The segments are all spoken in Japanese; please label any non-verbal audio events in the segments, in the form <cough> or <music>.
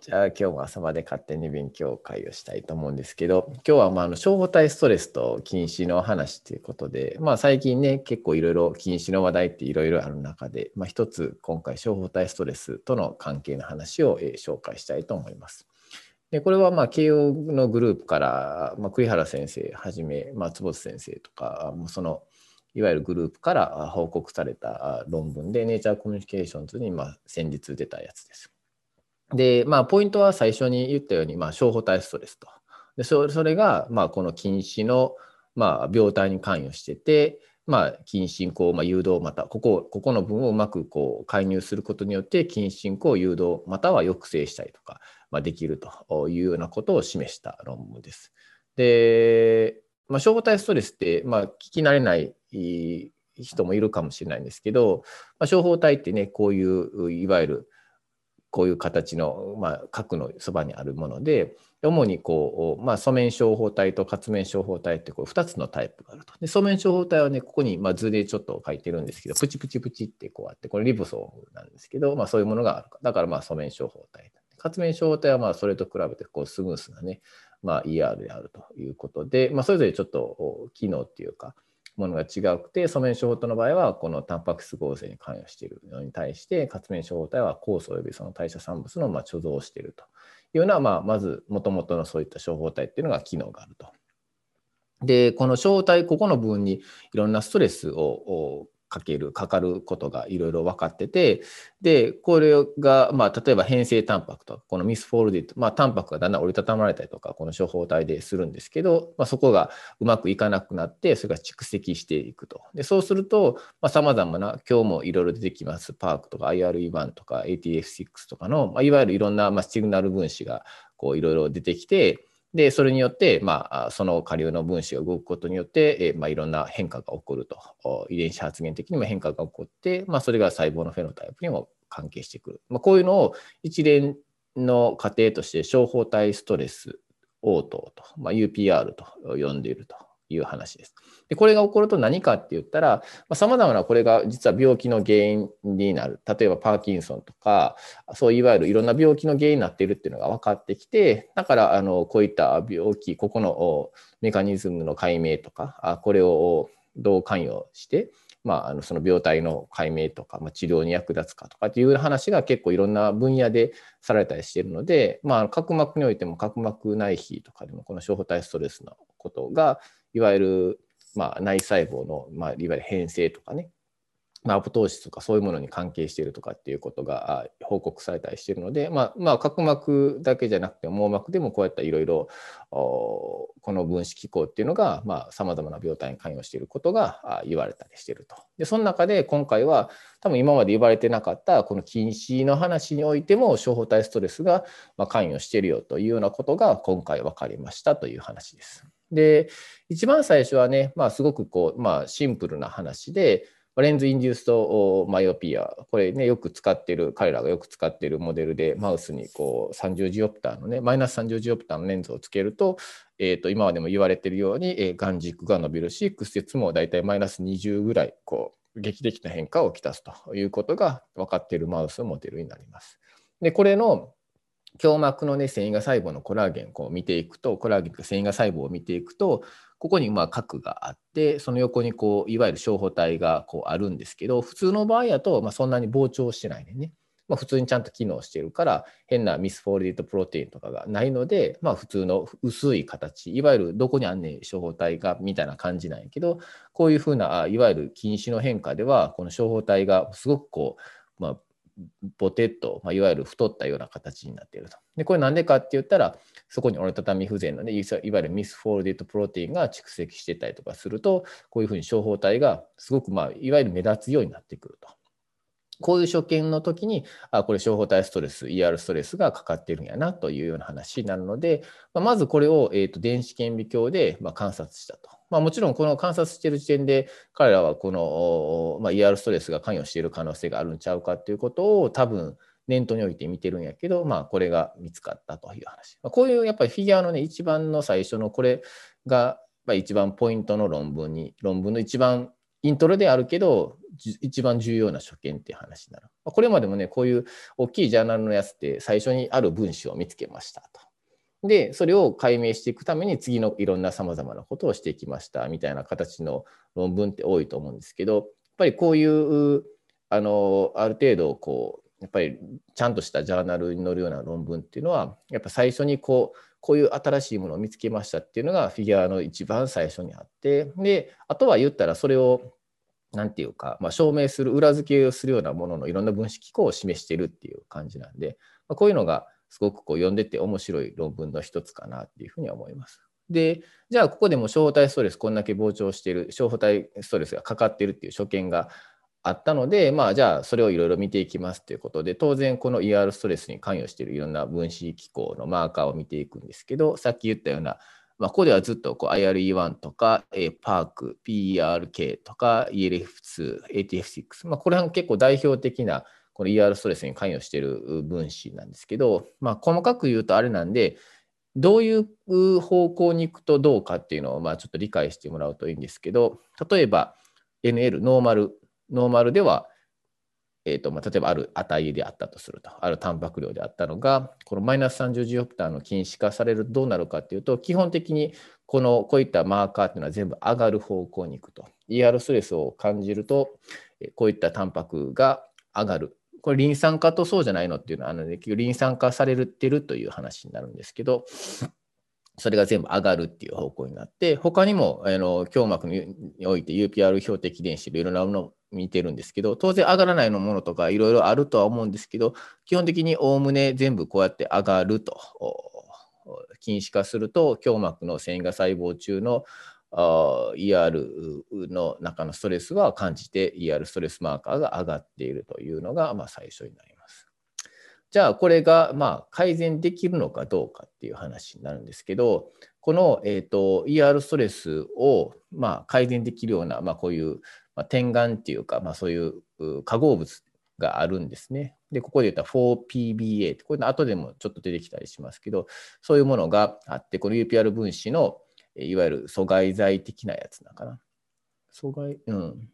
じゃあ今日も朝まで勝手に勉強会をしたいと思うんですけど、今日はまあの消防体ストレスと禁止の話ということで、まあ最近ね、結構いろいろ禁止の話題っていろいろある中で、まあ一つ今回消防体ストレスとの関係の話を、え紹介したいと思います。でこれはまあ慶応のグループから、まあ、栗原先生はじめ、松本先生とか、もうそのいわゆるグループから報告された論文で、ネイチャーコミュニケーションズにまあ先日出たやつです。で、まあ、ポイントは最初に言ったように、まあ、小胞体ストレスと。でそれが、まあ、この近視の、まあ、病態に関与してて、まあ、近進行、まあ、誘導またここここの部分をうまくこう介入することによって近進行誘導または抑制したりとか、まあ、できるというようなことを示した論文です。で、まあ、小胞体ストレスって、まあ、聞き慣れない人もいるかもしれないんですけど、まあ、小胞体ってねこういういわゆるこういう形の、まあ、核のそばにあるもので主にこう、まあ、素面小胞体と活面小胞体ってこう2つのタイプがあると。で素面小胞体はねここに、まあ、図でちょっと書いてるんですけどプチプチプチってこうあってこれリボソームなんですけど、まあ、そういうものがあるだからまあ素面小胞体。活面小胞体はまあそれと比べてこうスムースなね、まあ、ER であるということで、まあ、それぞれちょっと機能っていうかものが違くて素面症法体の場合はこのタンパク質合成に関与しているのに対して活面症法体は酵素及びその代謝産物のま貯蔵をしているというのは、まあ、まずもともとのそういった小胞体っていうのが機能があると。でこの小体ここの部分にいろんなストレスをかけるかかることがいろいろ分かっててでこれが、まあ、例えば変性タンパクとかこのミスフォールディット、まあ、タンパクがだんだん折りたたまれたりとかこの処方体でするんですけど、まあ、そこがうまくいかなくなってそれが蓄積していくと。でそうするとさまざ、まな今日もいろいろ出てきますパークとか IRE1 とか ATF6 とかの、まあ、いわゆるいろんな、まあ、シグナル分子がこういろいろ出てきてで、それによって、まあ、その下流の分子が動くことによって、えまあ、いろんな変化が起こると。遺伝子発現的にも変化が起こって、まあ、それが細胞のフェノタイプにも関係してくる。まあ、こういうのを一連の過程として、小胞体ストレス応答と、まあ、UPR と呼んでいるという話です。でこれが起こると何かって言ったらさまざ、まなこれが実は病気の原因になる例えばパーキンソンとかそういわゆるいろんな病気の原因になっているっていうのが分かってきてだからあのこういった病気ここのメカニズムの解明とかこれをどう関与してまあ、あのその病態の解明とか、まあ、治療に役立つかとかっていう話が結構いろんな分野でされたりしているので、まあ、角膜においても角膜内皮とかでもこの小胞体ストレスのことがいわゆる、まあ、内細胞の、まあ、いわゆる変性とかね、まあ、アポトーシスとかそういうものに関係しているとかっていうことが報告されたりしているので、まあ、まあ角膜だけじゃなくて網膜でもこうやったいろいろこの分子機構っていうのがさまざ、まな病態に関与していることが言われたりしていると。でその中で今回は多分今まで言われてなかったこの禁止の話においても小胞体ストレスが関与しているよというようなことが今回分かりましたという話です。で一番最初はね、まあ、すごくこう、まあ、シンプルな話でレンズインデューストマイオピアこれねよく使ってる彼らがよく使ってるモデルでマウスにこう30ジオプターのねマイナス30ジオプターのレンズをつけると,、えー、と今までも言われてるように、えー、眼軸が伸びるし屈折もだいたいマイナス20ぐらいこう劇的な変化をきたすということが分かっているマウスモデルになります。でこれの胸膜のね繊維が細胞のコラーゲンを見ていくとコラーゲンとか繊維が細胞を見ていくとここにまあ核があってその横にこういわゆる小胞体がこうあるんですけど普通の場合だとまそんなに膨張してないでね。まあ、普通にちゃんと機能してるから変なミスフォールディットプロテインとかがないので、まあ、普通の薄い形いわゆるどこにあんねん小胞体がみたいな感じなんやけどこういうふうないわゆる近視の変化ではこの小胞体がすごくこう、まあ、ボテッと、まあ、いわゆる太ったような形になっていると。でこれなんでかって言ったらそこに折りたたみ不全のねいわゆるミスフォールディットプロテインが蓄積してたりとかするとこういうふうに小胞体がすごく、まあ、いわゆる目立つようになってくると。こういう所見の時に、あこれ、小胞体ストレス、ER ストレスがかかってるんやなというような話になるので、まあ、まずこれを、えーと、電子顕微鏡で、まあ、観察したと。まあ、もちろんこの観察している時点で彼らはこの、まあ、ER ストレスが関与している可能性があるんちゃうかっていうことを多分念頭に置いて見てるんやけど、まあ、これが見つかったという話。まあ、こういうやっぱりフィギュアのね一番の最初のこれが、一番ポイントの論文に論文の一番イントロであるけど、一番重要な所見っていう話になる。これまでもね、こういう大きいジャーナルのやつって最初にある分子を見つけましたと。で、それを解明していくために次のいろんな様々なことをしていきましたみたいな形の論文って多いと思うんですけど、やっぱりこういう、あの、ある程度こう、やっぱりちゃんとしたジャーナルに載るような論文っていうのは、やっぱ最初にこう、こういう新しいものを見つけましたっていうのがフィギュアの一番最初にあって、で、あとは言ったらそれをなんていうか、まあ、証明する、裏付けをするようなもののいろんな分子機構を示しているっていう感じなんで、まあ、こういうのがすごくこう読んでて面白い論文の一つかなっていうふうに思います。で、じゃあここでも小体ストレスこんだけ膨張している、小体ストレスがかかってるっていう所見があったので、まあじゃあそれをいろいろ見ていきますということで、当然この ER ストレスに関与しているいろんな分子機構のマーカーを見ていくんですけど、さっき言ったようなまあ、ここではずっとこう IRE1 とか、えー、PARK、PERK とか ELF2、ATF6、まあ、これは結構代表的なこの ER ストレスに関与している分子なんですけど、まあ、細かく言うとあれなんで、どういう方向に行くとどうかっていうのをまあちょっと理解してもらうといいんですけど、例えば NL、ノーマル、ノーマルではえーとまあ、例えばある値であったとすると、あるタンパク量であったのが、このマイナス30ジオプターの近視化されるとどうなるかっていうと、基本的にこのこういったマーカーっていうのは全部上がる方向に行くと。ER ストレスを感じると、こういったタンパクが上がる。これリン酸化とそうじゃないのっていうのは、あの、ね、リン酸化されるってるという話になるんですけど、それが全部上がるっていう方向になって、他にもあの胸膜において UPR 標的電子でいろんなものを見てるんですけど、当然上がらないのものとかいろいろあるとは思うんですけど、基本的におおむね全部こうやって上がると、禁止化すると、胸膜の繊維が細胞中の ER の中のストレスは感じて ER ストレスマーカーが上がっているというのがまあ最初になります。じゃあこれがまあ改善できるのかどうかっていう話になるんですけど、この、えーと、ER ストレスをまあ改善できるような、まあ、こういう、まあ、点眼っていうか、まあ、そういう化合物があるんですね。で、ここで言った 4PBA って、これの後でもちょっと出てきたりしますけど、そういうものがあって、この UPR 分子のいわゆる阻害剤的なやつなのかな。阻害、うん。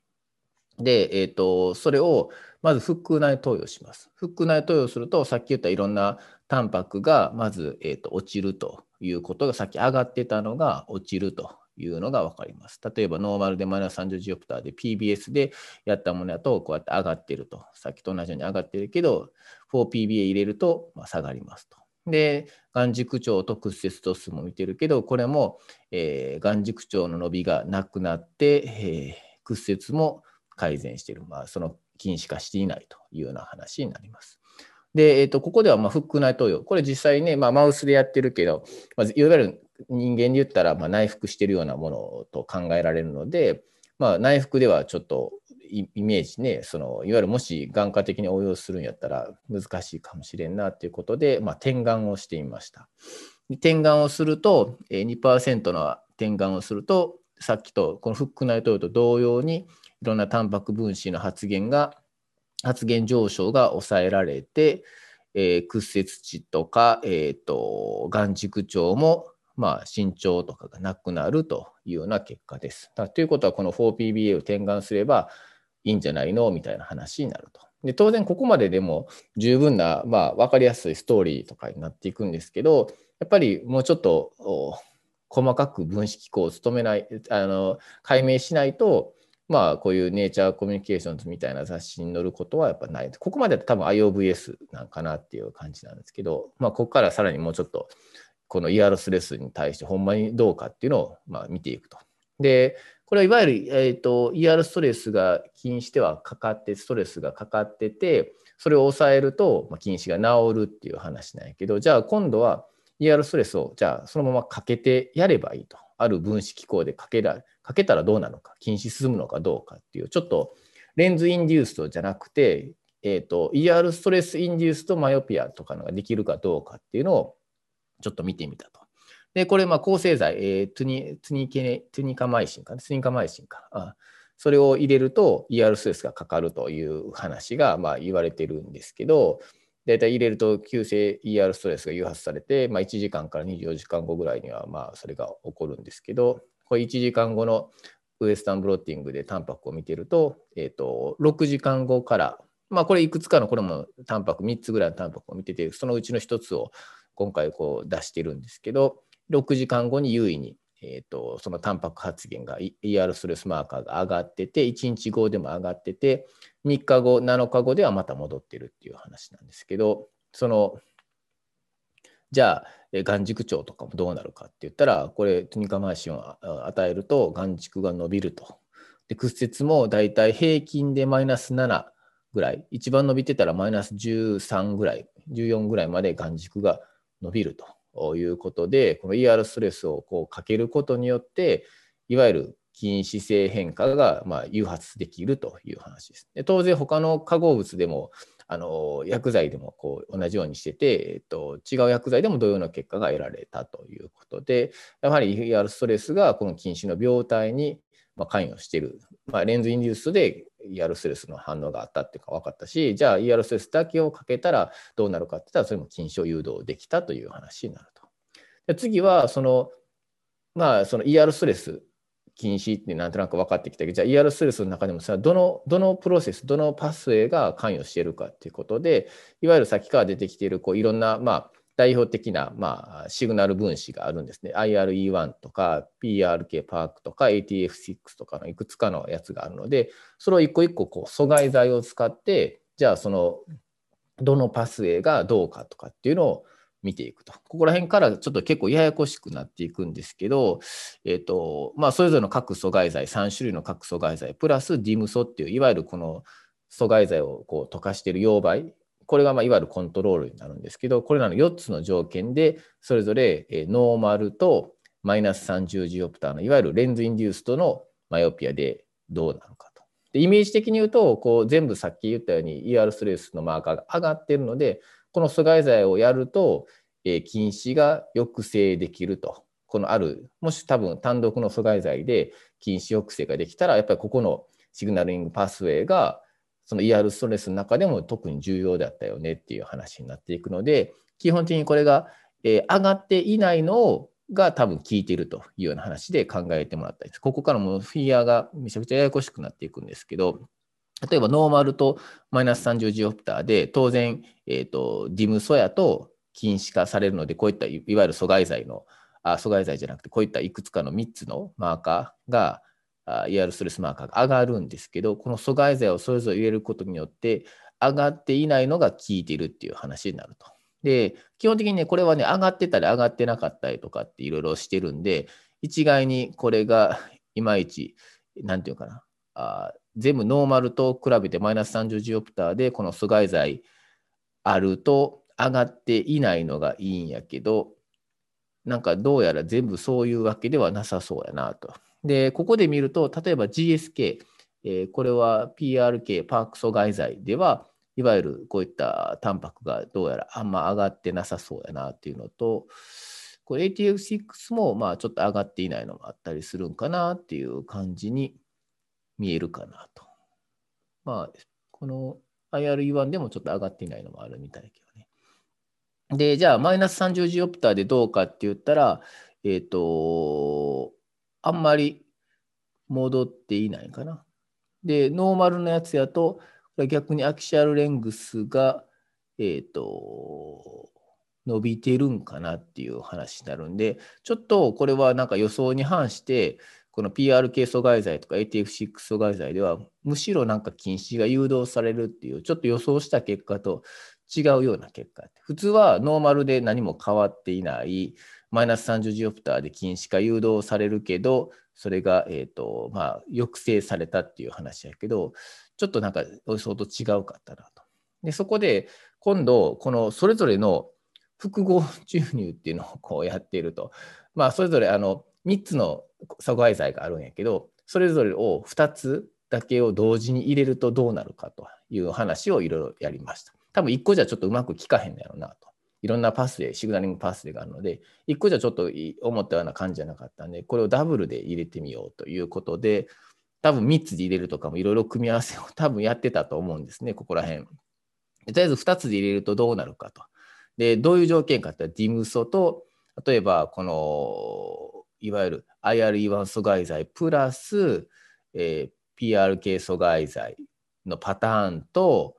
で、えーと、それをまず腹腔内投与します。腹腔内投与すると、さっき言ったいろんなタンパクがまず、えーと、落ちるということが、さっき上がってたのが落ちるというのが分かります。例えば、ノーマルでマイナス30ジオプターで PBS でやったものだと、こうやって上がってると。さっきと同じように上がってるけど、4PBA 入れると、まあ、下がりますと。で、眼軸長と屈折度数も見てるけど、これも、えー、眼軸長の伸びがなくなって、えー、屈折も改善している、まあ、その禁止化していないというような話になります。で、えー、とここではまあフック内投与、これ実際ね、まあ、マウスでやってるけど、まあ、いわゆる人間で言ったらまあ内服してるようなものと考えられるので、まあ、内服ではちょっとイメージね、そのいわゆるもし眼科的に応用するんやったら難しいかもしれんなということで、まあ、点眼をしてみました。点眼をすると、2%の点眼をすると、さっきとこのフック内投与と同様に、いろんなタンパク分子の発現が、発現上昇が抑えられて、えー、屈折値とか、えーと、眼軸長も、まあ、身長とかがなくなるというような結果です。ということは、この 4PBA を点眼すればいいんじゃないの？みたいな話になると。で当然、ここまででも十分な、まあ、分かりやすいストーリーとかになっていくんですけど、やっぱりもうちょっと細かく分子機構を務めない、あの解明しないと、まあ、こういうネイチャーコミュニケーションズみたいな雑誌に載ることはやっぱない。ここまで多分 IOVS なんかなっていう感じなんですけど、まあ、ここからさらにもうちょっと、この ER スレスに対してほんまにどうかっていうのをまあ見ていくと。で、これはいわゆる、えーと、ER ストレスが禁止ではかかって、ストレスがかかってて、それを抑えると、まあ、禁止が治るっていう話なんやけど、じゃあ今度は ER ストレスをじゃあそのままかけてやればいいと。ある分子機構でかけらかけたらどうなのか、近視進むのかどうかっていう、ちょっと lens-induced じゃなくて、えーと、ER ストレスインデュースとマヨピアとかのができるかどうかっていうのをちょっと見てみたと。で、これ、まあ、抗生剤、えー、トゥニトゥニケネトゥニカマイシンか、ね、トゥニカマイシンか。あそれを入れると ER ストレスがかかるという話がまあ言われてるんですけど、大体入れると急性 ER ストレスが誘発されて、まあ、1時間から24時間後ぐらいにはまあそれが起こるんですけど、これ1時間後のウエスタンブロッティングでタンパクを見てると、えっ、と、6時間後から、まあこれいくつかのこれもタンパク、3つぐらいのタンパクを見てて、そのうちの1つを今回こう出してるんですけど、6時間後に優位に、えーと、そのタンパク発現が ER ストレスマーカーが上がってて、1日後でも上がってて、3日後、7日後ではまた戻ってるっていう話なんですけど、その、じゃあ、眼軸長とかもどうなるかって言ったら、これ、トニカマーシンを与えると眼軸が伸びると。で、屈折もだいたい平均でマイナス7ぐらい、一番伸びてたらマイナス13ぐらい、14ぐらいまで眼軸が伸びると。ということで、この ER ストレスをこうかけることによって、いわゆる近視性変化がま誘発できるという話です。で当然、他の化合物でも、あの薬剤でもこう同じようにしてて、えっと、違う薬剤でも同様の結果が得られたということで、やはり ER ストレスがこの近視の病態にまあ関与している、まあ、レンズインデュースで ER ストレスの反応があったっていうか分かったし、じゃあ ER ストレスだけをかけたらどうなるかって言ったら、それも禁止を誘導できたという話になると。で次は、その、まあ、その ER ストレス禁止ってなんとなく分かってきたけど、じゃあ ER ストレスの中でもさ、どの、どのプロセス、どのパスウェイが関与しているかっていうことで、いわゆる先から出てきている、こういろんな、まあ、代表的な、まあ、シグナル分子があるんですね。IRE1 とか PRK パークとか ATF6 とかのいくつかのやつがあるので、それを一個一個こう阻害剤を使って、じゃあそのどのパスウェイがどうかとかっていうのを見ていくと。ここら辺からちょっと結構ややこしくなっていくんですけど、え、ー、と、まあ、それぞれの各阻害剤、3種類の各阻害剤、プラスディムソっていう、いわゆるこの阻害剤をこう溶かしている溶媒、これがまあいわゆるコントロールになるんですけど、これらの4つの条件で、それぞれノーマルとマイナス30ジオプターのいわゆるレンズインデュースとのマイオピアでどうなのかと。でイメージ的に言うと、こう全部さっき言ったように ER ストレスのマーカーが上がっているので、この阻害剤をやると、えー、禁止が抑制できると。このある、もし多分単独の阻害剤で禁止抑制ができたら、やっぱりここのシグナリングパスウェイがその ER ストレスの中でも特に重要だったよねっていう話になっていくので、基本的にこれが、え上がっていないのをが多分効いているというような話で考えてもらったり。ここからもフィギュアがめちゃくちゃややこしくなっていくんですけど、例えばノーマルとマイナス30ジオプターで、当然、えーと、ディムソヤと禁止化されるので、こういったいわゆる阻害剤の、あ阻害剤じゃなくて、こういったいくつかの3つのマーカーが、いわゆるストレスマーカーが上がるんですけど、この阻害剤をそれぞれ入れることによって、上がっていないのが効いているっていう話になると。で、基本的にね、これはね、上がってたり上がってなかったりとかっていろいろしてるんで、一概にこれがいまいち、なんていうかな、あ全部ノーマルと比べてマイナス30ジオプターでこの阻害剤あると上がっていないのがいいんやけど、なんかどうやら全部そういうわけではなさそうやなと。で、ここで見ると、例えば GSK、えー、これは PRK、パーク阻害剤では、いわゆるこういったタンパクがどうやらあんま上がってなさそうやなっていうのと、これ ATF6 もまあちょっと上がっていないのもあったりするんかなっていう感じに見えるかなと。まあ、この IRE1 でもちょっと上がっていないのもあるみたいだけどね。で、じゃあマイナス30ジオプターでどうかって言ったら、えっ、ー、と、あんまり戻っていないかな。で、ノーマルのやつやと、逆にアキシャルレングスが、えっ、ー、と、伸びてるんかなっていう話になるんで、ちょっとこれはなんか予想に反して、この PRK 阻害剤とか ATF6 阻害剤では、むしろなんか禁止が誘導されるっていう、ちょっと予想した結果と違うような結果。普通はノーマルで何も変わっていない、マイナス30ジオプターで禁止化誘導されるけど、それが、えーとまあ、抑制されたっていう話やけど、ちょっとなんか予想と違うかったなと。でそこで今度、このそれぞれの複合注入っていうのをこうやっていると。まあ、それぞれあの3つの阻害剤があるんやけど、それぞれを2つだけを同時に入れるとどうなるかという話をいろいろやりました。多分1個じゃちょっとうまく効かへんだよなと。いろんなパスで、シグナリングパスでがあるので、1個じゃちょっと思ったような感じじゃなかったんで、これをダブルで入れてみようということで、多分3つで入れるとかもいろいろ組み合わせを <laughs> 多分やってたと思うんですね、ここら辺。とりあえず2つで入れるとどうなるかと。で、どういう条件かってディムソと、例えばこの、いわゆる IRE1 阻害剤プラス、えー、PRK 阻害剤のパターンと、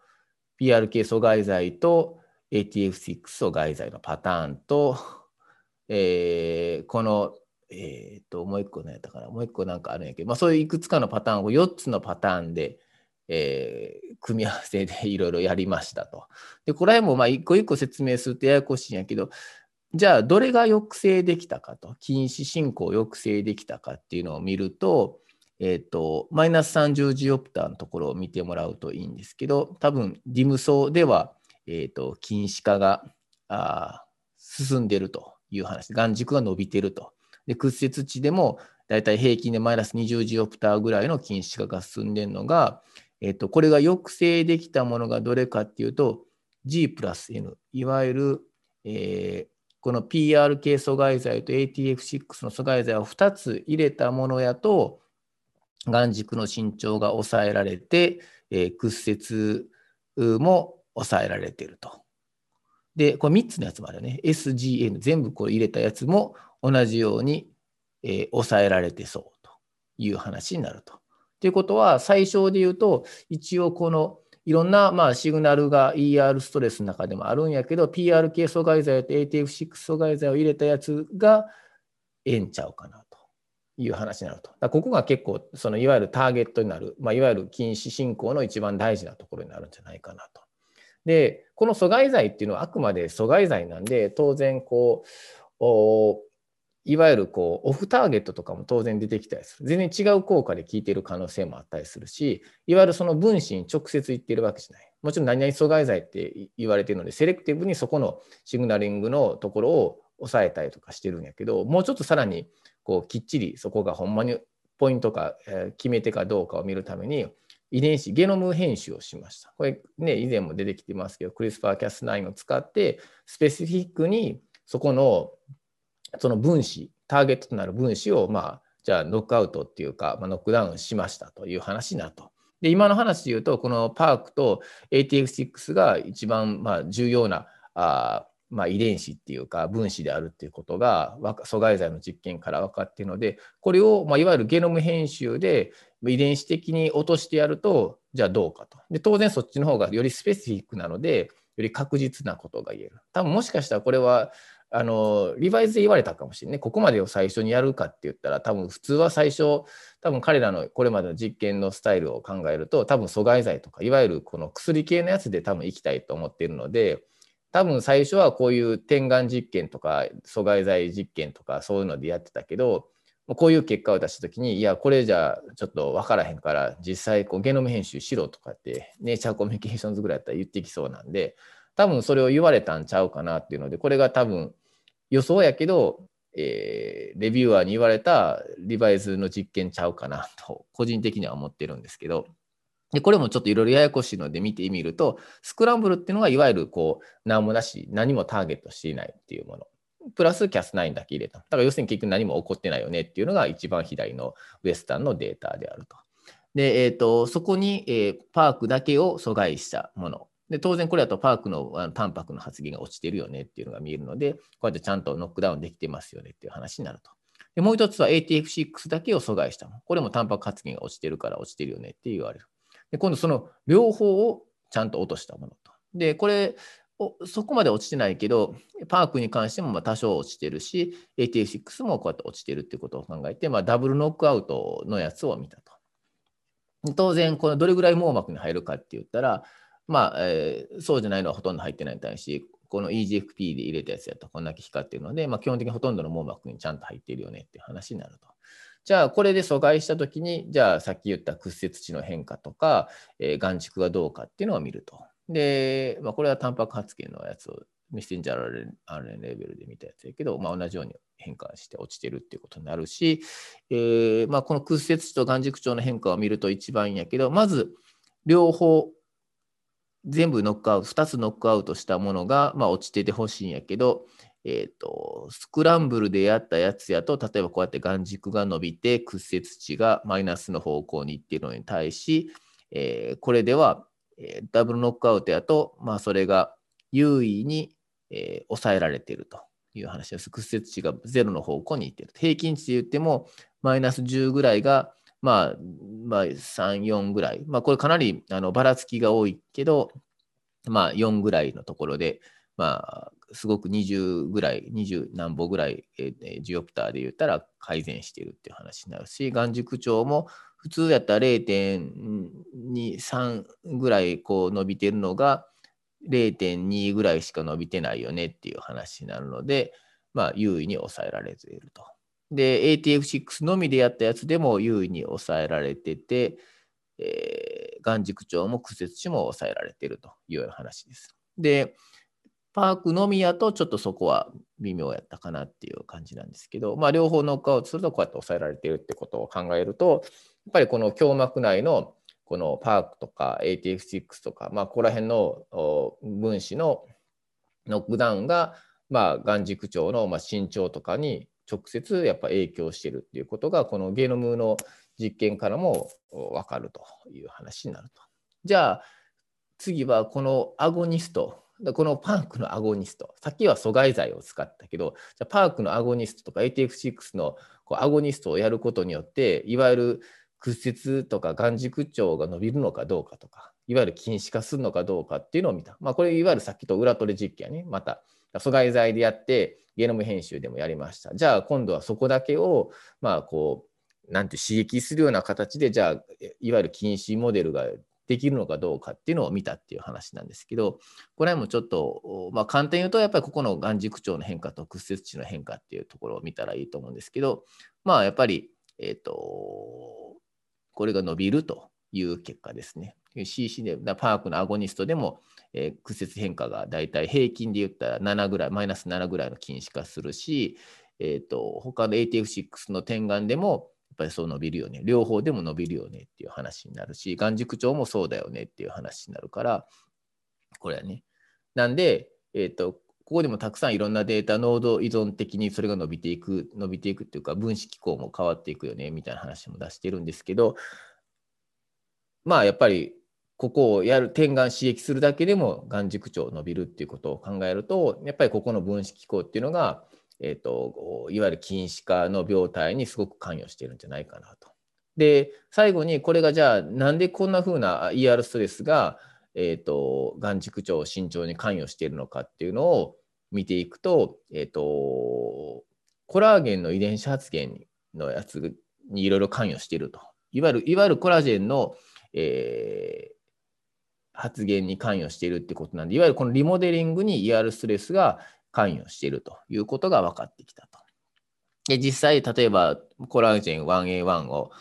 PRK 阻害剤と ATF6 阻害剤のパターンと、<laughs> えー、この、えー、と、もう一個何やったかな、もう一個なんかあるんやけど、まあ、そういういくつかのパターンを4つのパターンで、えー、組み合わせで <laughs> いろいろやりましたと。で、これもまあ一個一個説明するとややこしいんやけど、じゃあどれが抑制できたかと、禁止進行を抑制できたかっていうのを見ると、えっ、ー、と、マイナス30ジオプターのところを見てもらうといいんですけど、多分、ディム層では、えっ、ー、と、禁止化があ進んでいるという話、眼軸が伸びてると。で、屈折値でも、だいたい平均でマイナス20ジオプターぐらいの禁止化が進んでいるのが、えっ、ー、と、これが抑制できたものがどれかっていうと、G プラス N、いわゆる、えー、この PRK 阻害剤と ATF6 の阻害剤を2つ入れたものやと、眼軸の身長が抑えられて、えー、屈折も抑えられていると。で、これ3つのやつもあるよね。SGN、全部これ入れたやつも同じように、えー、抑えられてそうという話になると。ということは、最小で言うと、一応このいろんな、まあ、シグナルが ER ストレスの中でもあるんやけど、PRK 阻害剤と ATF6 阻害剤を入れたやつがええんちゃうかなという話になると。だここが結構、そのいわゆるターゲットになる、まあ、いわゆる禁止進行の一番大事なところになるんじゃないかなと。で、この阻害剤っていうのはあくまで阻害剤なんで、当然こう、いわゆるこうオフターゲットとかも当然出てきたりする。全然違う効果で効いてる可能性もあったりするし、いわゆるその分子に直接言ってるわけじゃない。もちろん何々阻害剤って言われてるので、セレクティブにそこのシグナリングのところを抑えたりとかしてるんやけど、もうちょっとさらにこうきっちりそこがほんまにポイントか、え決め手かどうかを見るために、遺伝子、ゲノム編集をしました。これね、以前も出てきてますけど、クリスパー・キャス9を使って、スペシフィックにそこのその分子、ターゲットとなる分子を、まあ、じゃあノックアウトっていうか、まあ、ノックダウンしましたという話になると。で、今の話で言うと、このパークと ATF6 が一番まあ重要なあまあ、遺伝子っていうか分子であるっていうことが阻害剤の実験から分かっているのでこれを、まあ、いわゆるゲノム編集で遺伝子的に落としてやるとじゃあどうかと。で当然そっちの方がよりスペシフィックなのでより確実なことが言える。多分もしかしたらこれはあのリバイズで言われたかもしれない、ここまでを最初にやるかって言ったら多分普通は最初多分彼らのこれまでの実験のスタイルを考えると多分阻害剤とかいわゆるこの薬系のやつで多分行きたいと思っているので多分最初はこういう点眼実験とか阻害剤実験とかそういうのでやってたけどこういう結果を出した時にいやこれじゃちょっと分からへんから実際こうゲノム編集しろとかってネイチャーコミュニケーションズぐらいやったら言ってきそうなんで多分それを言われたんちゃうかなっていうので、これが多分予想やけど、えー、レビューアーに言われたリバイズの実験ちゃうかなと、個人的には思ってるんですけど、でこれもちょっといろいろややこしいので見てみると、スクランブルっていうのがいわゆるこう何もなし、何もターゲットしていないっていうもの。プラスキャス9だけ入れた。だから要するに結局何も起こってないよねっていうのが一番左のウエスタンのデータであると。で、えーと、そこに、えー、パークだけを阻害したもの。で当然これだとパークのあのタンパクの発現が落ちてるよねっていうのが見えるので、こうやってちゃんとノックダウンできてますよねっていう話になると。でもう一つは ATF6 だけを阻害したもの。これもタンパク発現が落ちてるから落ちてるよねって言われる。で今度その両方をちゃんと落としたものと。で、これ、そこまで落ちてないけど、パークに関してもま多少落ちてるし、ATF6 もこうやって落ちてるっていうことを考えて、まあ、ダブルノックアウトのやつを見たと。当然、このどれぐらい網膜に入るかって言ったら、まあ、えー、そうじゃないのはほとんど入ってないに対し、この EGFP で入れたやつやとこんだけ光ってるので、まあ、基本的にほとんどの網膜にちゃんと入っているよねっていう話になると。じゃあ、これで阻害したときに、じゃあ、さっき言った屈折値の変化とか、えー、眼蓄がどうかっていうのを見ると。で、まあ、これはタンパク発現のやつをメッセンジャー RNA レベルで見たやつやけど、まあ、同じように変化して落ちてるっていうことになるし、えーまあ、この屈折値と眼軸長の変化を見ると一番いいんやけど、まず両方全部ノックアウト、2つノックアウトしたものが、まあ、落ちててほしいんやけど、えーと、スクランブルでやったやつやと、例えばこうやって眼軸が伸びて、屈折値がマイナスの方向に行っているのに対し、えー、これでは、え、ダブルノックアウトやと、まあ、それが優位に、え、抑えられているという話です。屈折値が0の方向にいっている。平均値で言っても、マイナス10ぐらいが、まあ、まあ、3、4ぐらい。まあ、これかなりあのばらつきが多いけど、まあ、4ぐらいのところで、まあ、すごく20ぐらい、20何歩ぐらい、えー、ジオプターで言ったら改善しているっていう話になるし、眼軸長も普通やったら0.23ぐらいこう伸びてるのが0.2ぐらいしか伸びてないよねっていう話になるので、まあ、優位に抑えられていると。で、ATF6 のみでやったやつでも優位に抑えられてて、えー、眼軸長も屈折値も抑えられているという話です。で、パークのみやとちょっとそこは微妙やったかなっていう感じなんですけど、まあ、両方ノックアウトするとこうやって抑えられているってことを考えると、やっぱりこの胸膜内のこのパークとか ATF6 とか、まあ、ここら辺の分子のノックダウンが、まあ、眼軸長の身長とかに直接やっぱ影響しているっていうことが、このゲノムの実験からも分かるという話になると。じゃあ次はこのアゴニストこのパークのアゴニスト、さっきは阻害剤を使ったけど、じゃパークのアゴニストとか ATF6 のこうアゴニストをやることによって、いわゆる屈折とか眼軸長が伸びるのかどうかとか、いわゆる禁止化するのかどうかっていうのを見た。まあ、これいわゆるさっきと裏取り実験ね、また阻害剤でやって、ゲノム編集でもやりました。じゃあ今度はそこだけを、まあこう、なんて刺激するような形で、じゃあいわゆる禁止モデルができるのかどうかっていうのを見たっていう話なんですけど、これもちょっと、まあ、簡単に言うと、やっぱりここの眼軸長の変化と屈折値の変化っていうところを見たらいいと思うんですけど、まあ、やっぱり、えっ、ー、と、これが伸びるという結果ですね。CC で、パークのアゴニストでも、えー、屈折変化がだいたい平均で言ったら7ぐらい、マイナス7ぐらいの禁止化するし、えっ、ー、と、他の ATF6 の点眼でも、ぱりそう伸びるよね。両方でも伸びるよねっていう話になるし、眼軸長もそうだよねっていう話になるから、これはね。なんで、えっ、ー、と、ここでもたくさんいろんなデータ、濃度依存的にそれが伸びていく、伸びていくっていうか、分子機構も変わっていくよねみたいな話も出してるんですけど、まあやっぱりここをやる点眼刺激するだけでも眼軸長伸びるっていうことを考えるとやっぱりここの分子機構っていうのがえーと、いわゆる近視化の病態にすごく関与しているんじゃないかなと。で最後にこれがじゃあなんでこんなふうな ER ストレスが、えーと、眼軸長身長に関与しているのかっていうのを見ていくと,、えーと、コラーゲンの遺伝子発現のやつにいろいろ関与していると。いわゆるいわゆるコラーゲンの、えー、発現に関与しているってことなんで、いわゆるこのリモデリングに ER ストレスが関与しているということが分かってきたと。で実際、例えばコラーゲン 1A1 を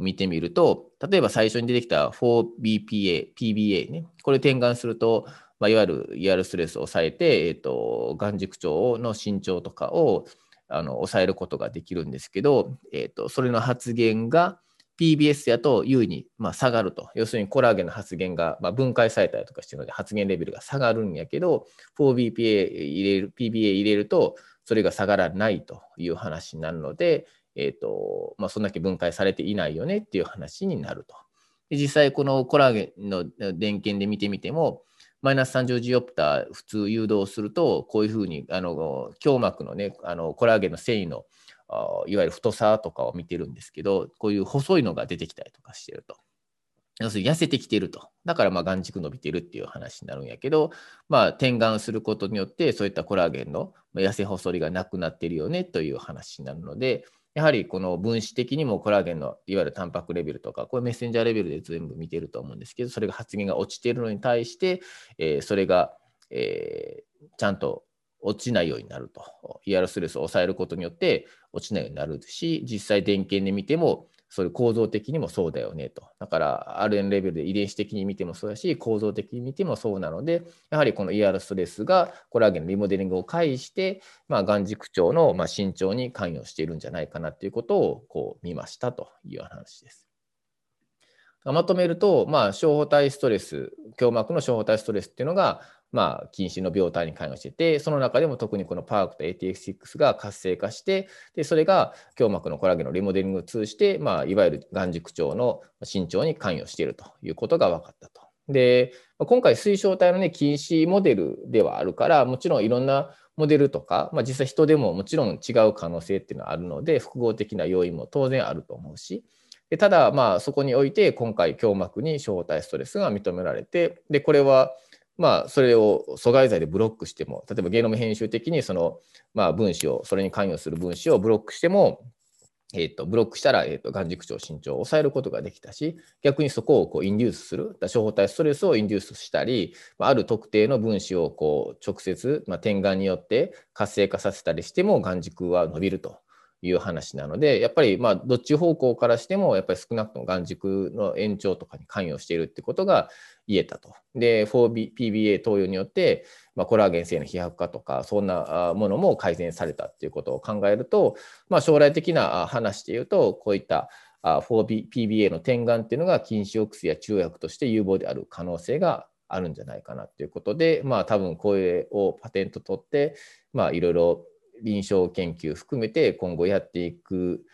見てみると、例えば最初に出てきた 4BPA、PBA ね、これ転換すると、まあ、いわゆる ER ストレスを抑えて、えーと、眼軸長の身長とかをあの抑えることができるんですけど、えーとそれの発現が PBS やと優位に、まあ、下がると。要するにコラーゲンの発現が、まあ、分解されたりとかしてるので発現レベルが下がるんやけど、4BPA 入れる、PBA 入れると、それが下がらないという話になるので、えーとまあ、そんだけ分解されていないよねっていう話になると。で実際、このコラーゲンの電源で見てみても、マイナス30ジオプター普通誘導すると、こういうふうにあの胸膜のね、あのコラーゲンの繊維のいわゆる太さとかを見てるんですけど、こういう細いのが出てきたりとかしてると。要するに痩せてきてると。だからまあ眼軸伸びてるっていう話になるんやけど、まあ点眼することによってそういったコラーゲンの痩せ細りがなくなってるよねという話になるので、やはりこの分子的にもコラーゲンのいわゆるタンパクレベルとか、これメッセンジャーレベルで全部見てると思うんですけど、それが発現が落ちているのに対して、えー、それが、えー、ちゃんと落ちないようになると。ER スレスを抑えることによって落ちないようになるし、実際電源で見ても、そういう構造的にもそうだよねと。だから RN レベルで遺伝子的に見てもそうだし、構造的に見てもそうなので、やはりこの ER ストレスがコラーゲンのリモデリングを介して、まあ、眼軸長のま身長に関与しているんじゃないかなということをこう見ましたという話です。まとめると、まあ、小胞体ストレス、胸膜の小胞体ストレスっていうのが、まあ、近視の病態に関与してて、その中でも特にこのパークと ATX6 が活性化して、でそれが胸膜のコラーゲンのリモデリングを通じて、まあ、いわゆる眼軸長の身長に関与しているということが分かったと。で、今回推奨体のね、近視モデルではあるから、もちろんいろんなモデルとか、まあ、実際人でももちろん違う可能性っていうのはあるので複合的な要因も当然あると思うしでただまあそこにおいて今回胸膜に小体ストレスが認められてでこれはまあそれを阻害剤でブロックしても例えばゲノム編集的にそのまあ分子をそれに関与する分子をブロックしてもえーと、ブロックしたら、えーと、眼軸長身長を抑えることができたし逆にそこをこうインデュースする小胞体ストレスをインデュースしたりある特定の分子をこう直接、まあ、点眼によって活性化させたりしても眼軸は伸びると。いう話なのでやっぱりまあどっち方向からしてもやっぱり少なくとも眼軸の延長とかに関与しているってことが言えたと。で 4PBA 投与によって、まあ、コラーゲン性の飛躍化とかそんなものも改善されたっていうことを考えると、まあ、将来的な話でいうとこういった 4PBA の点眼っていうのが禁止抑制や治療薬として有望である可能性があるんじゃないかなということで、まあ、多分これをパテント取って、まあ、いろいろ臨床研究含めて今後やっていく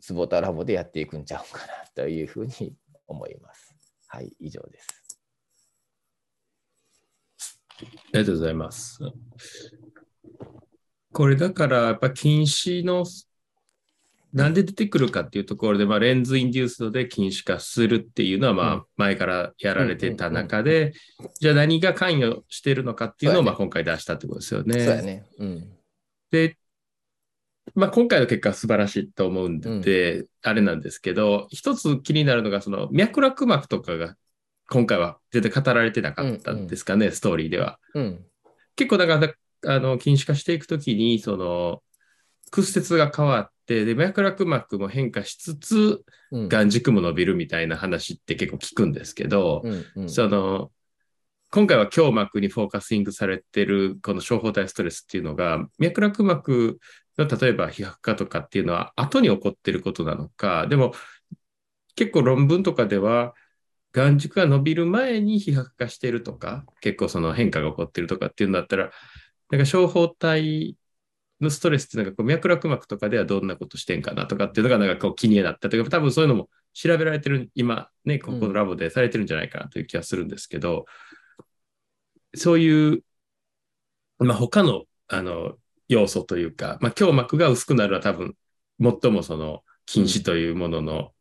坪田ラボでやっていくんちゃうかなというふうに思います。はい、以上です。ありがとうございます。これだからやっぱ禁止のなんで出てくるかっていうところで、まあ、レンズインデュースドで禁止化するっていうのは、まあ、前からやられてた中で、じゃあ何が関与してるのかっていうのを、まあ、今回出したってことですよね。そうやね。うん、で、まあ、今回の結果は素晴らしいと思うんで、うん、あれなんですけど、一つ気になるのが、その脈絡膜とかが今回は全然語られてなかったんですかね、うんうん、ストーリーでは。うん、結構、だから、あの、禁止化していくときに、その、屈折が変わって、で、脈絡膜も変化しつつ、眼軸も伸びるみたいな話って結構聞くんですけど、うんうん、その、今回は胸膜にフォーカスイングされてるこの小胞体ストレスっていうのが、脈絡膜の例えば皮膚科とかっていうのは後に起こってることなのか、でも結構論文とかでは、眼軸が伸びる前に皮膚化してるとか、結構その変化が起こってるとかっていうんだったら、なんか小胞体のストレスっていうのがこう脈絡膜とかではどんなことしてんかなとかっていうのがなんかこう気になったというか、多分そういうのも調べられてる、今ね、ここのラボでされてるんじゃないかなという気がするんですけど、そういう、まあ、他のあの要素というか、まあ、胸膜が薄くなるのは多分最もその禁止というものの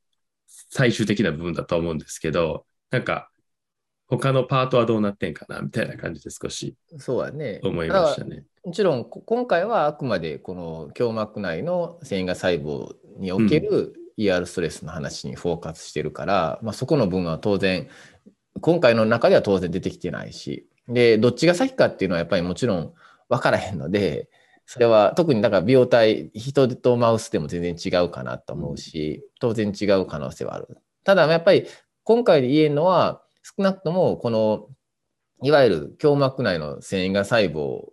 最終的な部分だと思うんですけど、なんか他のパートはどうなってんかなみたいな感じで少しそうやね思いましたね。もちろん今回はあくまでこの胸膜内の繊維が細胞における ER ストレスの話にフォーカスしてるから、うん、まあ、そこの分は当然今回の中では当然出てきてないしでどっちが先かっていうのはやっぱりもちろん分からへんのでそれは特にだから病態人とマウスでも全然違うかなと思うし、当然違う可能性はある。ただやっぱり今回で言えるのは少なくともこのいわゆる胸膜内の繊維が細胞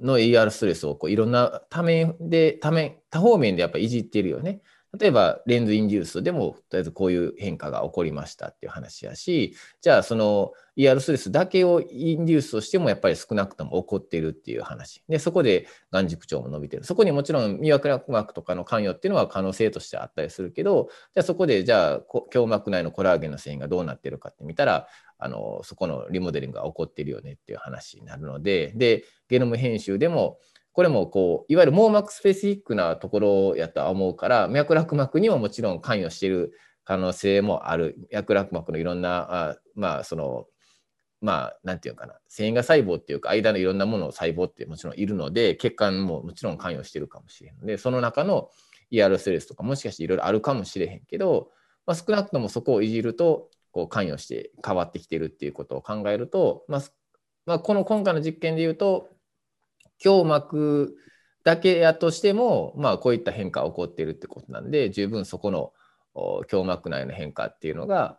の ER ストレスをこういろんな多面で多面多方面でやっぱいじっているよね。例えばレンズインデュースでもとりあえずこういう変化が起こりましたっていう話やしじゃあその ER ストレスだけをインデュースとしてもやっぱり少なくとも起こっているっていう話。でそこで眼軸長も伸びてる。そこにもちろん魅惑膜とかの関与っていうのは可能性としてあったりするけどじゃあそこでじゃあ胸膜内のコラーゲンの繊維がどうなってるかって見たらあのそこのリモデリングが起こってるよねっていう話になるので。でゲノム編集でもこれもこういわゆる網膜スペシフィックなところやとは思うから脈絡膜にももちろん関与している可能性もある。脈絡膜のいろんなあまあそのまあなんていうかな。繊維が細胞っていうか間のいろんなものの細胞ってもちろんいるので血管ももちろん関与してるかもしれんのでその中の ER ストレスとかもしかしていろいろあるかもしれへんけど、まあ、少なくともそこをいじるとこう関与して変わってきてるっていうことを考えると、まあ、まあ、この今回の実験でいうと胸膜だけやとしても、まあ、こういった変化が起こっているってことなんで十分そこの胸膜内の変化っていうのが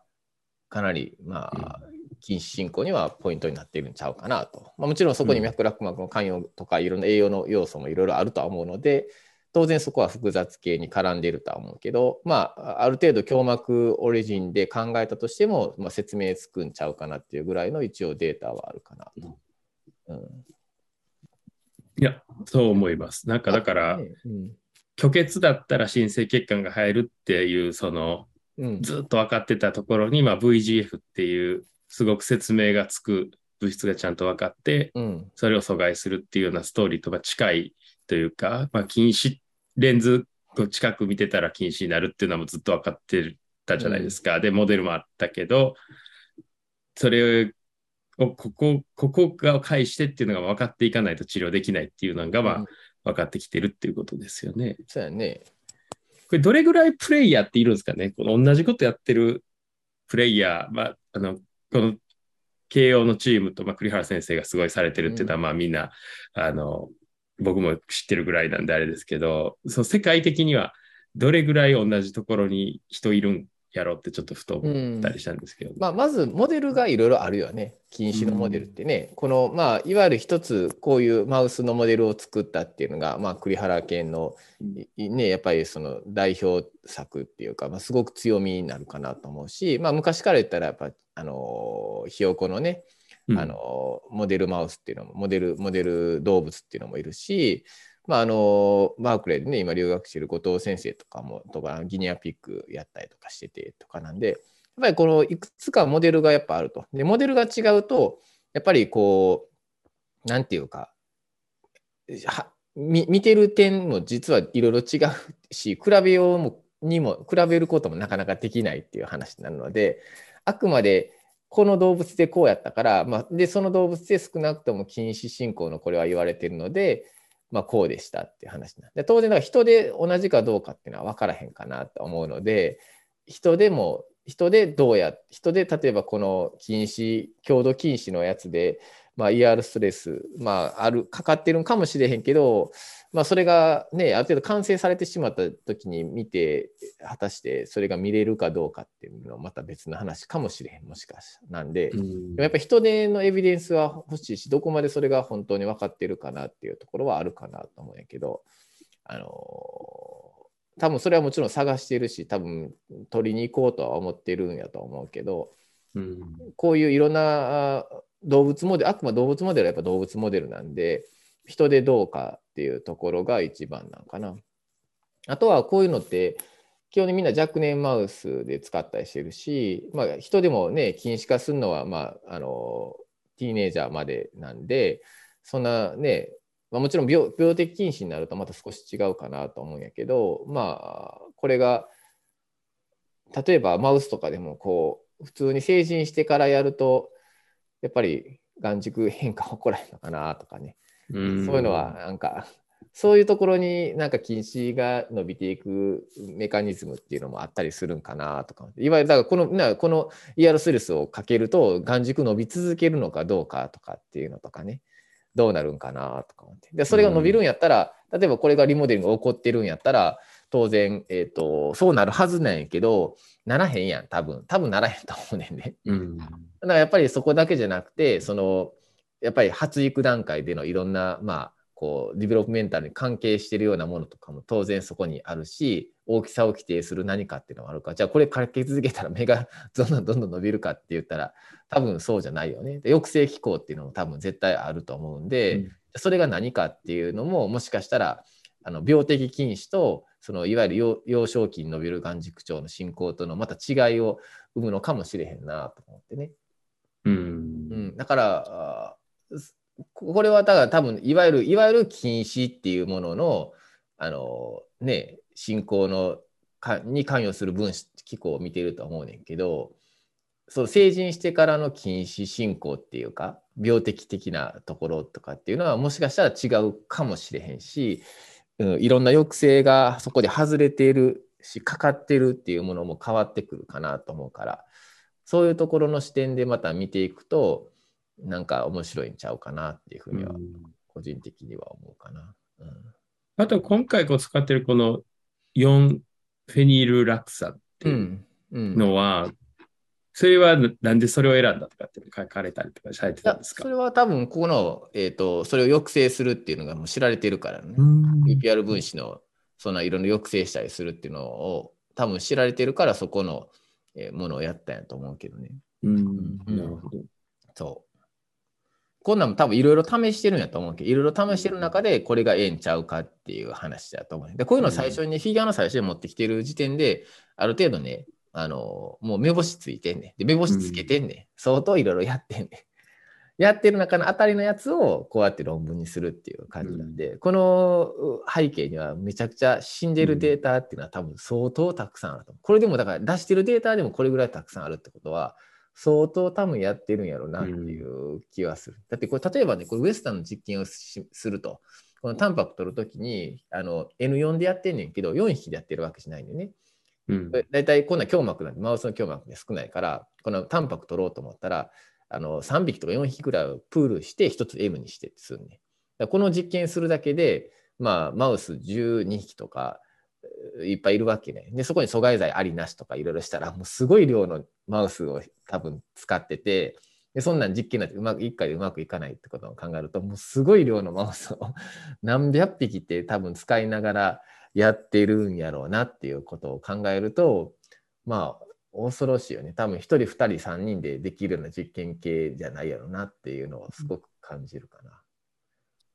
かなりまあ禁止進行にはポイントになっているんちゃうかなと、まあ、もちろんそこに脈絡膜の関与とかいろんな栄養の要素もいろいろあるとは思うので当然そこは複雑系に絡んでいるとは思うけどまあある程度胸膜オリジンで考えたとしても、まあ、説明つくんちゃうかなっていうぐらいの一応データはあるかなと。うんいや、そう思います。なんかだから、うん、虚血だったら新生血管が入るっていう、その、うん、ずっと分かってたところに、まあ、VGF っていう、すごく説明がつく物質がちゃんと分かって、うん。それを阻害するっていうようなストーリーとか近いというか、まあ、近視、レンズを近く見てたら近視になるっていうのはもうずっと分かってたじゃないですか。で、モデルもあったけど、それを、ここ、ここが介してっていうのが分かっていかないと治療できないっていうのが、まあうん、分かってきてるっていうことですよね。そうやね。これどれぐらいプレイヤーっているんですかね？この同じことやってるプレイヤー、まあ、あの、この慶応のチームと、まあ、栗原先生がすごいされてるっていうのは、まあみんな、あの、僕も知ってるぐらいなんであれですけど、そう世界的にはどれぐらい同じところに人いるんやろうってちょっとふと思ったりしたんですけど。まあ、まずモデルがいろいろあるよね。禁止のモデルってね。この、まあ、いわゆる一つこういうマウスのモデルを作ったっていうのが、まあ、栗原健の、いね、やっぱりその代表作っていうか、まあ、すごく強みになるかなと思うし、まあ、昔から言ったらやっぱ、あの、ひよこのね、うんあのモデルマウスっていうのもモデルモデル動物っていうのもいるし、まあ、あのバークレーでね今留学してる後藤先生とかもとかギニアピックやったりとかしててとかなんでやっぱりこのいくつかモデルがやっぱあると。でモデルが違うとやっぱりこうなんていうか見てる点も実はいろいろ違うし比べようもにも比べることもなかなかできないっていう話なのであくまでこの動物でこうやったから、まあ、でその動物で少なくとも禁止進行のこれは言われてるので、まあ、こうでしたっていう話なで当然だから人で同じかどうかっていうのは分からへんかなと思うので人でも人でどうや人で例えばこの禁止強度禁止のやつで、まあ、ER ストレス、まあ、あるかかってるんかもしれへんけど、まあ、それがねある程度完成されてしまった時に見て果たしてそれが見れるかどうかっていうのはまた別の話かもしれへんもしかしなんで、うん。でもやっぱり人手のエビデンスは欲しいしどこまでそれが本当に分かってるかなっていうところはあるかなと思うんやけどあの多分それはもちろん探してるし多分取りに行こうとは思ってるんやと思うけどうん。こういういろんなあ動物モデルあくまで動物モデルはやっぱ動物モデルなんで人でどうかっていうところが一番なんかな。あとはこういうのって基本にみんな若年マウスで使ったりしてるし、まあ、人でもね禁止化するのは、まあ、あのティーネイジャーまでなんでそんなね、まあ、もちろん病病的禁止になるとまた少し違うかなと思うんやけどまあこれが例えばマウスとかでもこう普通に成人してからやるとやっぱり眼軸変化起こらへんのかなとかね、うん。そういうのはなんかそういうところになんか近視が伸びていくメカニズムっていうのもあったりするんかなとか。いわゆるだからこのなこの ER スレスをかけると眼軸伸び続けるのかどうかとかっていうのとかね。どうなるんかなとか思って。でそれが伸びるんやったら、例えばこれがリモデルが起こってるんやったら当然、えー、とそうなるはずなんやけどならへんやん多分多分ならへんと思うねんね。うんだからやっぱりそこだけじゃなくてそのやっぱり発育段階でのいろんなまあこうディベロップメンタルに関係しているようなものとかも当然そこにあるし大きさを規定する何かっていうのがあるからじゃあこれかけ続けたら目が <laughs> どんどんどんどん伸びるかって言ったら多分そうじゃないよね。で抑制機構っていうのも多分絶対あると思うんで、うんそれが何かっていうのももしかしたらあの病的近視とそのいわゆる幼幼少期に伸びる眼軸長の進行とのまた違いを生むのかもしれへんなと思ってね。ううんん、だからこれはだから多分いわゆるいわゆる禁止っていうもののあのね進行のかに関与する分子機構を見てるとは思うねんけどそう成人してからの禁止進行っていうか病的的なところとかっていうのはもしかしたら違うかもしれへんし、うん、いろんな抑制がそこで外れているしかかってるっていうものも変わってくるかなと思うからそういうところの視点でまた見ていくとなんか面白いんちゃうかなっていうふうには個人的には思うかな。うん。あと今回こう使ってるこの4フェニルラクサってういうん。うん。のは、それはなんでそれを選んだとかって書かれたりとかされてたんですか？それは多分ここの、えー、とそれを抑制するっていうのがもう知られてるからね。うん UPR 分子のそんないろんな抑制したりするっていうのを多分知られてるからそこの、えーものをやったんやと思うけどね。うんうんなるほど。そう。こんなんも多分いろいろ試してるんやと思うけど、いろいろ試してる中でこれがええんちゃうかっていう話だと思う。で、こういうのを最初に、フィギュアの最初に持ってきてる時点で、ある程度ね、あの、もう目星ついてんねん。で、目星つけてんねん。相当いろいろやってんねん。<laughs> やってる中の当たりのやつをこうやって論文にするっていう感じなんで、この背景にはめちゃくちゃ死んでるデータっていうのは多分相当たくさんあると。これでもだから出してるデータでもこれぐらいたくさんあるってことは、相当多分やってるんやろうなっていう気はする。だってこれ例えばね、これウエスタンの実験をすると、このタンパク取るときにあの N4 でやってんねんけど、4匹でやってるわけじゃないんでね。うん、だいたいこんな胸膜なんてマウスの胸膜で少ないから、このタンパク取ろうと思ったら、あの3匹とか4匹ぐらいをプールして1つ M にしてするね。この実験するだけで、まあ、マウス12匹とかいっぱいいるわけね。で、そこに阻害剤ありなしとかいろいろしたら、もうすごい量のマウスを多分使ってて、でそんなん実験なんてうまく1回でうまくいかないってことを考えると、もうすごい量のマウスを何百匹って多分使いながらやってるんやろうなっていうことを考えると、まあ、恐ろしいよね。多分1人、2人、3人でできるような実験系じゃないやろなっていうのをすごく感じるかな。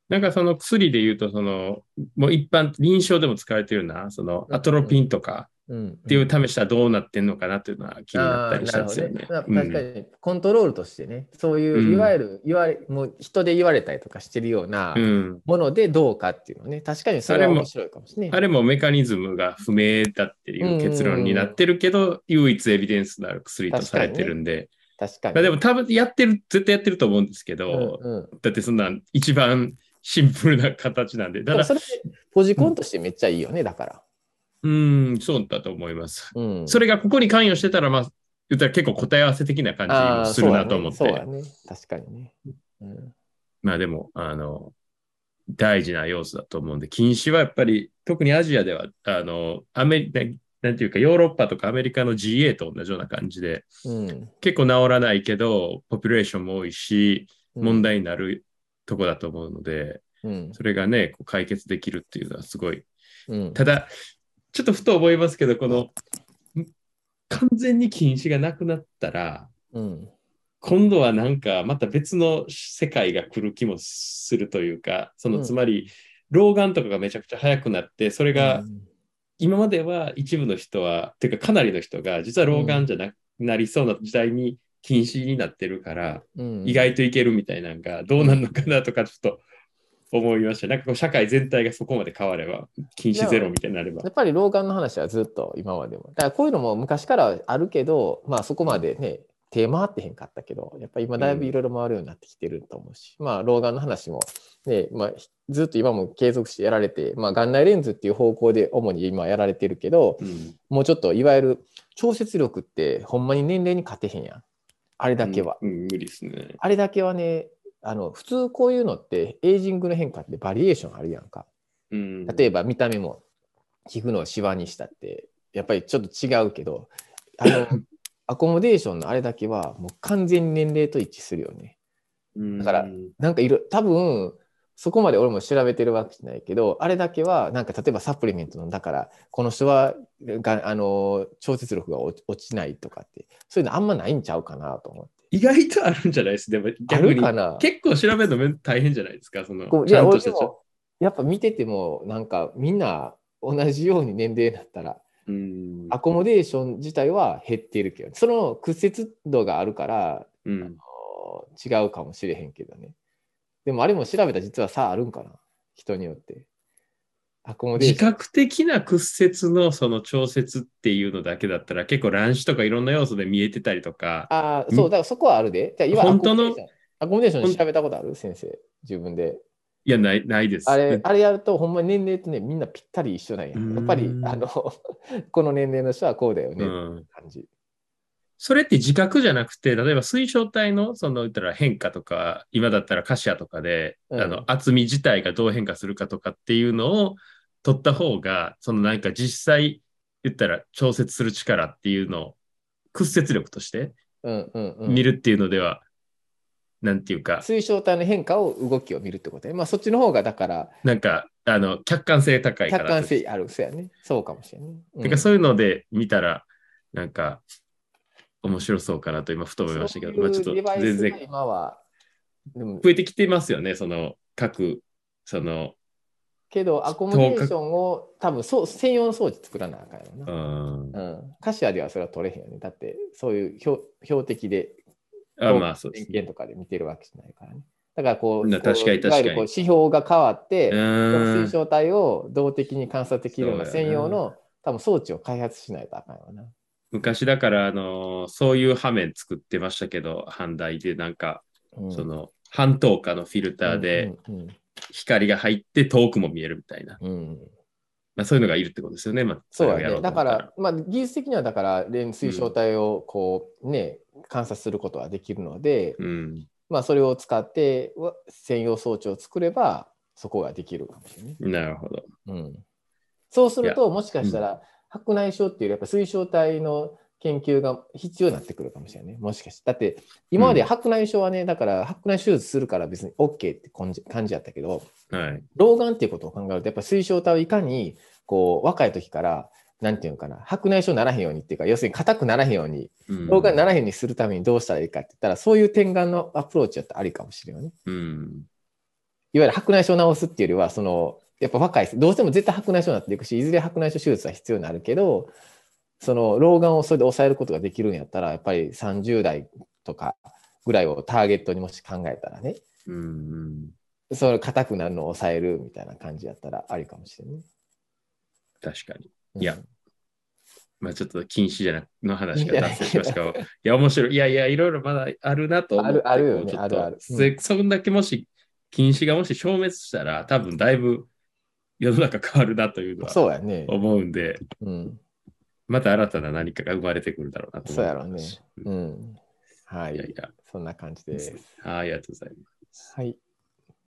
なんかその薬で言うと、その、もう一般、臨床でも使われてるような、そのアトロピンとか、っていう試したらどうなってんのかなっていうのは気になったりしたんですよね。ね確かにコントロールとしてね、そういういわゆる言われ、もう人で言われたりとかしてるようなものでどうかっていうのね、確かにそれは面白いかもしれない。あれもメカニズムが不明だっていう結論になってるけど、唯一エビデンスのある薬とされてるんで。確かに、ね。でも多分やってる、絶対やってると思うんですけど、うんうん、だってそんな一番シンプルな形なんで。だからそれポジコンとしてめっちゃいいよね、だから。うん、そうだと思います。うん、それがここに関与してたら、まあ、言ったら結構答え合わせ的な感じもするなと思って。そうだね、ね、確かにね。うん、まあでも、あの、大事な要素だと思うんで、禁止はやっぱり、特にアジアでは、あの、アメリなんていうか、ヨーロッパとかアメリカの GA と同じような感じで、うん、結構治らないけど、ポピュレーションも多いし、問題になるとこだと思うので、うん、それがね、こう解決できるっていうのはすごい。うん、ただ、ちょっとふと思いますけど、この完全に禁止がなくなったら、うん、今度はなんかまた別の世界が来る気もするというか、そのつまり、老眼とかがめちゃくちゃ早くなって、それが今までは一部の人は、ていうかかなりの人が実は老眼じゃなくなりそうな時代に禁止になってるから、意外といけるみたいなのがどうなるのかなとかちょっと思いました。なんかこう社会全体がそこまで変われば、禁止ゼロみたいになれば。やっぱり老眼の話はずっと今までも。だからこういうのも昔からあるけど、まあそこまでね、手回ってへんかったけど、やっぱり今だいぶいろいろ回るようになってきてると思うし、うん、まあ老眼の話も、ね、まあ、ずっと今も継続してやられて、まあ眼内レンズっていう方向で主に今やられてるけど、うん、もうちょっといわゆる調節力ってほんまに年齢に勝てへんやん。あれだけは。うん、無理ですね。あれだけはね、あの普通こういうのってエイジングの変化ってバリエーションあるやんか。うん、例えば見た目も皮膚のシワにしたってやっぱりちょっと違うけどあの <laughs> アコモデーションのあれだけはもう完全に年齢と一致するよね。だからなんかいろ多分そこまで俺も調べてるわけじゃないけどあれだけはなんか例えばサプリメントのだからこの人はがあの調節力が落ちないとかってそういうのあんまないんちゃうかなと思って。意外とあるんじゃない？ですでも逆に。結構調べるの大変じゃないですか？そのちゃんとしたやっぱ見ててもなんかみんな同じように年齢だったらうん。アコモデーション自体は減っているけどその屈折度があるから、うん、あの違うかもしれへんけどね。でもあれも調べたら実は差あるんかな？人によって自覚的な屈折のその調節っていうのだけだったら結構乱視とかいろんな要素で見えてたりとか。ああ、そう、だからそこはあるで。じゃ本当の？アコモデーション調べたことある？先生、自分で。いや、ない、ないです。あれ、あれやると、ほんまに年齢とね、みんなぴったり一緒なんや。やっぱり、あの、<laughs> この年齢の人はこうだよね、感じ。それって自覚じゃなくて、例えば水晶体のその言ったら変化とか、今だったらカシアとかで、うん、あの厚み自体がどう変化するかとかっていうのを取った方が、そのなんか実際言ったら調節する力っていうのを屈折力として見るっていうのでは、なんていうか。水晶体の変化を動きを見るってことね。まあそっちの方がだから。なんか、あの、客観性高いから。客観性ある、そうやね。そうかもしれない、ね。うん、かそういうので見たら、なんか、面白そうかなと今ふと思いましたけど、まあちょっと全然。今は。増えてきてますよね、その各、そのけど、アコモデーションを多分そう専用の装置作らなあかんよな。うん。カシアではそれは取れへんよね。だって、そういう標標的であまあそうです、偏見とかで見てるわけじゃないからね。だからこう、確かに確かにいわゆるこう指標が変わって、水晶体を動的に観察できるような専用の多分装置を開発しないとあかんよな。昔だから、あのそういう羽面作ってましたけど、半台でなんか、うん。その半透過のフィルターでうん光が入って遠くも見えるみたいな、うん。うんまあ、そういうのがいるってことですよね。まあ、そうやね。だから、まあ、技術的にはだから、連水晶体をこうね、観察することはできるので、うん、まあ、それを使ってわ専用装置を作れば、そこができるかもしれない。なるほど。うん、そうすると、もしかしたら、白内障っていうやっぱ水晶体の研究が必要になってくるかもしれないね。もしかして。だって、今まで白内障はね、だから白内手術するから別に OK って感じ感じやったけど、はい。老眼っていうことを考えると、やっぱり水晶体をいかにこう若い時から、なんていうのかな、白内障ならへんようにっていうか、要するに硬くならへんように、うん老眼にならへんようにするためにどうしたらいいかって言ったら、そういう点眼のアプローチやったらありかもしれないね。うん。いわゆる白内障を治すっていうよりは、その、やっぱ若い、どうしても絶対白内障になっていくし、いずれ白内障手術は必要になるけど、その老眼をそれで抑えることができるんやったら、やっぱり30代とかぐらいをターゲットにもし考えたらね、うん。その硬くなるのを抑えるみたいな感じやったらありかもしれないね。確かに。うんいやまあちょっと禁止じゃなの話が脱線しましたが、いや、面白い。いやいや、いろいろまだあるなと思って。あるあるよねあるあるうんでそんだけもし、禁止がもし消滅したら、多分だいぶ世の中変わるなというのはそうやね。思うんで、うん。また新たな何かが生まれてくるだろうなと思そうやろうね。うん。はいい。やいや、そんな感じです。はい、ありがとうございます。はい。